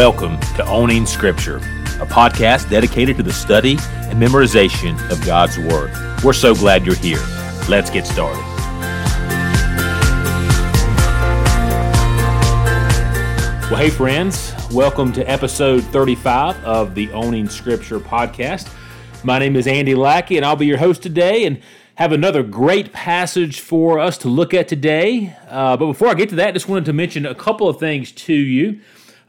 Welcome to Owning Scripture, a podcast dedicated to the study and memorization of God's Word. We're so glad you're here. Let's get started. Well, hey, friends, welcome to episode 35 of the Owning Scripture podcast. My name is Andy Lackey, and I'll be your host today. And have another great passage for us to look at today. Uh, but before I get to that, I just wanted to mention a couple of things to you.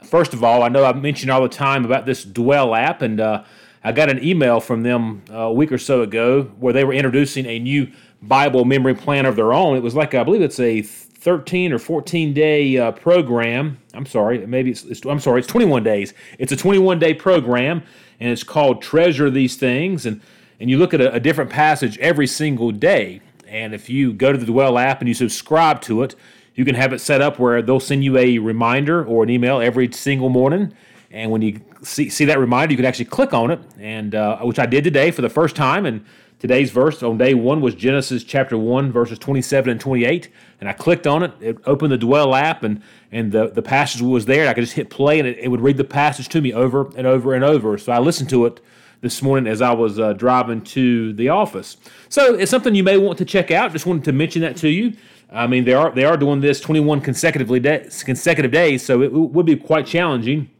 First of all, I know I mentioned all the time about this Dwell app, and uh, I got an email from them uh, a week or so ago where they were introducing a new Bible memory plan of their own. It was like I believe it's a 13 or 14 day uh, program. I'm sorry, maybe it's, it's, I'm sorry, it's 21 days. It's a 21 day program, and it's called Treasure These Things. And and you look at a, a different passage every single day. And if you go to the Dwell app and you subscribe to it, you can have it set up where they'll send you a reminder or an email every single morning. And when you see, see that reminder, you can actually click on it, and uh, which I did today for the first time. And today's verse on day one was Genesis chapter one, verses 27 and 28. And I clicked on it. It opened the Dwell app, and and the, the passage was there. And I could just hit play, and it, it would read the passage to me over and over and over. So I listened to it this morning as I was uh, driving to the office. So it's something you may want to check out. Just wanted to mention that to you. I mean, they are they are doing this 21 consecutively consecutive days, so it would be quite challenging,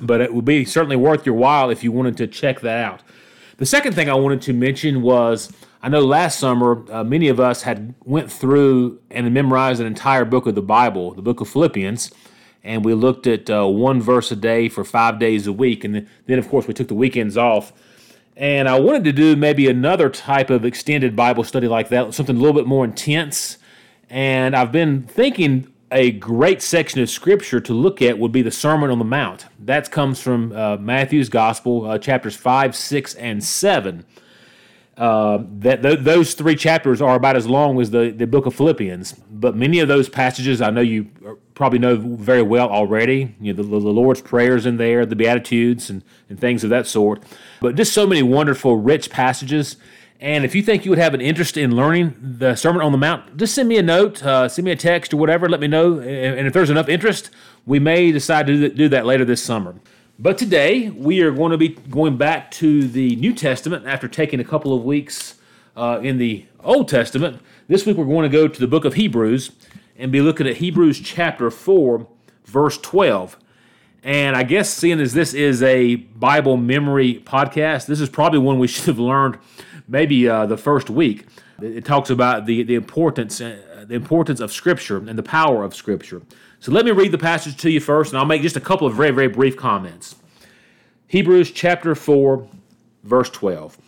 but it would be certainly worth your while if you wanted to check that out. The second thing I wanted to mention was I know last summer uh, many of us had went through and memorized an entire book of the Bible, the book of Philippians and we looked at uh, one verse a day for five days a week. And then, of course, we took the weekends off. And I wanted to do maybe another type of extended Bible study like that, something a little bit more intense. And I've been thinking a great section of scripture to look at would be the Sermon on the Mount. That comes from uh, Matthew's Gospel, uh, chapters 5, 6, and 7. Uh, that th- those three chapters are about as long as the, the book of Philippians, but many of those passages I know you probably know very well already. You know, the, the, Lord's Prayers in there, the Beatitudes, and, and things of that sort. But just so many wonderful, rich passages. And if you think you would have an interest in learning the Sermon on the Mount, just send me a note, uh, send me a text or whatever, let me know. And if there's enough interest, we may decide to do that later this summer. But today, we are going to be going back to the New Testament after taking a couple of weeks uh, in the Old Testament. This week, we're going to go to the book of Hebrews and be looking at Hebrews chapter 4, verse 12. And I guess seeing as this is a Bible memory podcast, this is probably one we should have learned maybe uh, the first week. It talks about the, the importance uh, the importance of Scripture and the power of Scripture. So let me read the passage to you first, and I'll make just a couple of very, very brief comments. Hebrews chapter 4, verse 12.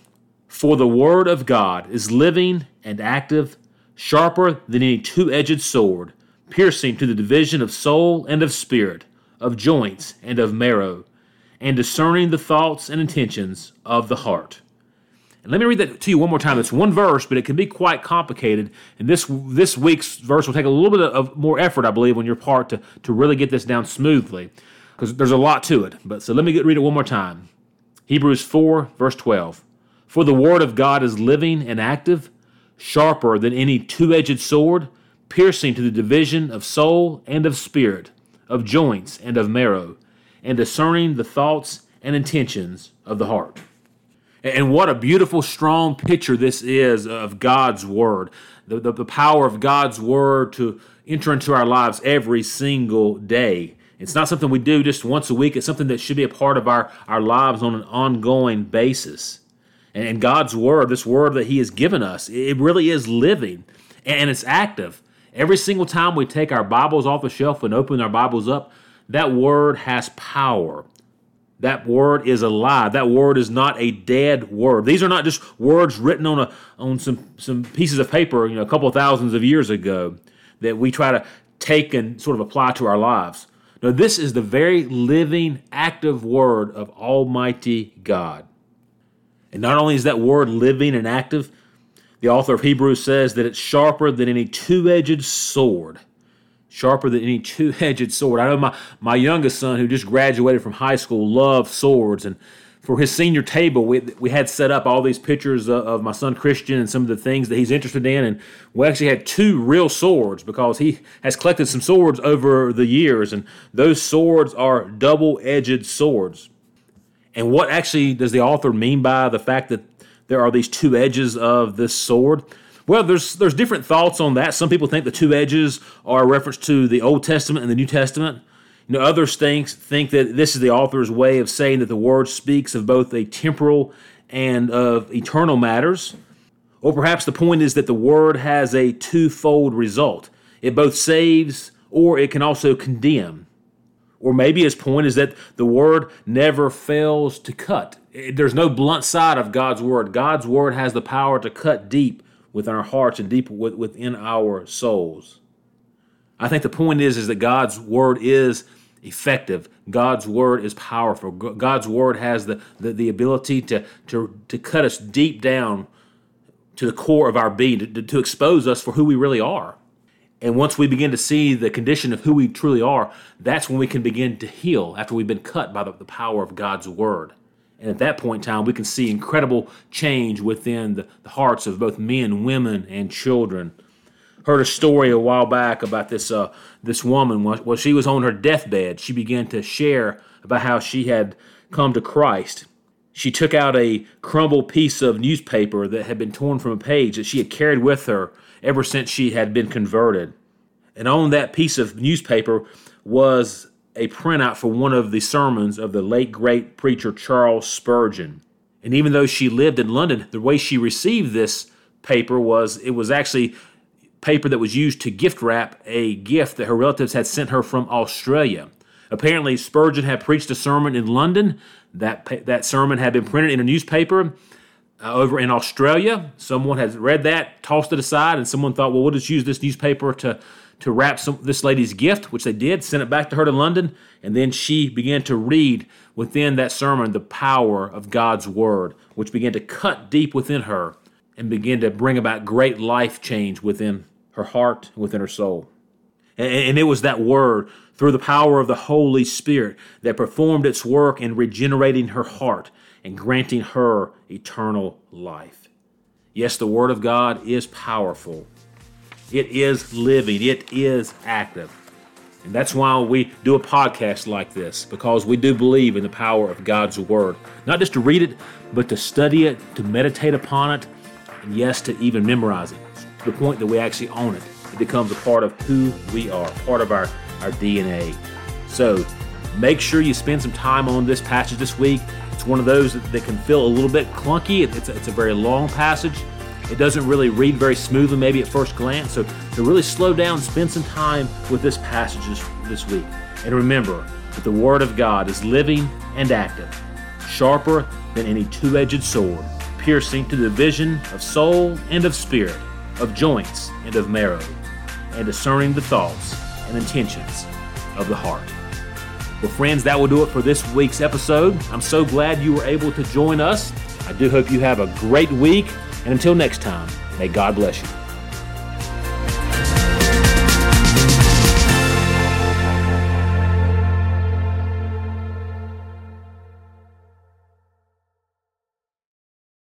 For the Word of God is living and active sharper than any two edged sword, piercing to the division of soul and of spirit, of joints and of marrow, and discerning the thoughts and intentions of the heart. Let me read that to you one more time. It's one verse, but it can be quite complicated. And this this week's verse will take a little bit of more effort, I believe, on your part to, to really get this down smoothly, because there's a lot to it. But so let me get, read it one more time. Hebrews 4, verse 12. For the word of God is living and active sharper than any two edged sword, piercing to the division of soul and of spirit, of joints and of marrow, and discerning the thoughts and intentions of the heart. And what a beautiful, strong picture this is of God's Word. The, the, the, power of God's Word to enter into our lives every single day. It's not something we do just once a week, it's something that should be a part of our, our lives on an ongoing basis. And God's word, this word that He has given us, it really is living and it's active. Every single time we take our Bibles off the shelf and open our Bibles up, that word has power. That word is alive. That word is not a dead word. These are not just words written on a on some some pieces of paper, you know, a couple of thousands of years ago that we try to take and sort of apply to our lives. No, this is the very living, active word of Almighty God. And not only is that word living and active, the author of Hebrews says that it's sharper than any two edged sword. Sharper than any two edged sword. I know my, my youngest son, who just graduated from high school, loves swords. And for his senior table, we, we had set up all these pictures of, of my son Christian and some of the things that he's interested in. And we actually had two real swords because he has collected some swords over the years. And those swords are double edged swords. And what actually does the author mean by the fact that there are these two edges of this sword? Well, there's there's different thoughts on that. Some people think the two edges are a reference to the Old Testament and the New Testament. You know, others think think that this is the author's way of saying that the word speaks of both a temporal and of eternal matters. Or perhaps the point is that the word has a twofold result. It both saves or it can also condemn. Or maybe his point is that the word never fails to cut. There's no blunt side of God's word. God's word has the power to cut deep within our hearts and deep within our souls. I think the point is, is that God's word is effective. God's word is powerful. God's word has the, the, the ability to, to, to cut us deep down to the core of our being, to, to expose us for who we really are. And once we begin to see the condition of who we truly are, that's when we can begin to heal after we've been cut by the, the power of God's word. And at that point in time, we can see incredible change within the, the hearts of both men, women, and children. Heard a story a while back about this uh, this woman. While she was on her deathbed, she began to share about how she had come to Christ. She took out a crumbled piece of newspaper that had been torn from a page that she had carried with her ever since she had been converted. And on that piece of newspaper was a printout for one of the sermons of the late great preacher Charles Spurgeon. And even though she lived in London, the way she received this paper was it was actually paper that was used to gift wrap a gift that her relatives had sent her from Australia. Apparently, Spurgeon had preached a sermon in London. That, that sermon had been printed in a newspaper uh, over in Australia. Someone had read that, tossed it aside, and someone thought, well, we'll just use this newspaper to to wrap some, this lady's gift, which they did, sent it back to her to London, and then she began to read within that sermon the power of God's word, which began to cut deep within her and begin to bring about great life change within her heart within her soul. And, and it was that word, through the power of the Holy Spirit, that performed its work in regenerating her heart and granting her eternal life. Yes, the Word of God is powerful it is living, it is active. And that's why we do a podcast like this, because we do believe in the power of God's Word. Not just to read it, but to study it, to meditate upon it, and yes, to even memorize it to the point that we actually own it. It becomes a part of who we are, part of our, our DNA. So make sure you spend some time on this passage this week. It's one of those that, that can feel a little bit clunky. It's a, it's a very long passage. It doesn't really read very smoothly, maybe at first glance. So, to really slow down, spend some time with this passage this, this week. And remember that the Word of God is living and active, sharper than any two edged sword, piercing to the division of soul and of spirit, of joints and of marrow, and discerning the thoughts and intentions of the heart. Well, friends, that will do it for this week's episode. I'm so glad you were able to join us. I do hope you have a great week and until next time, may God bless you.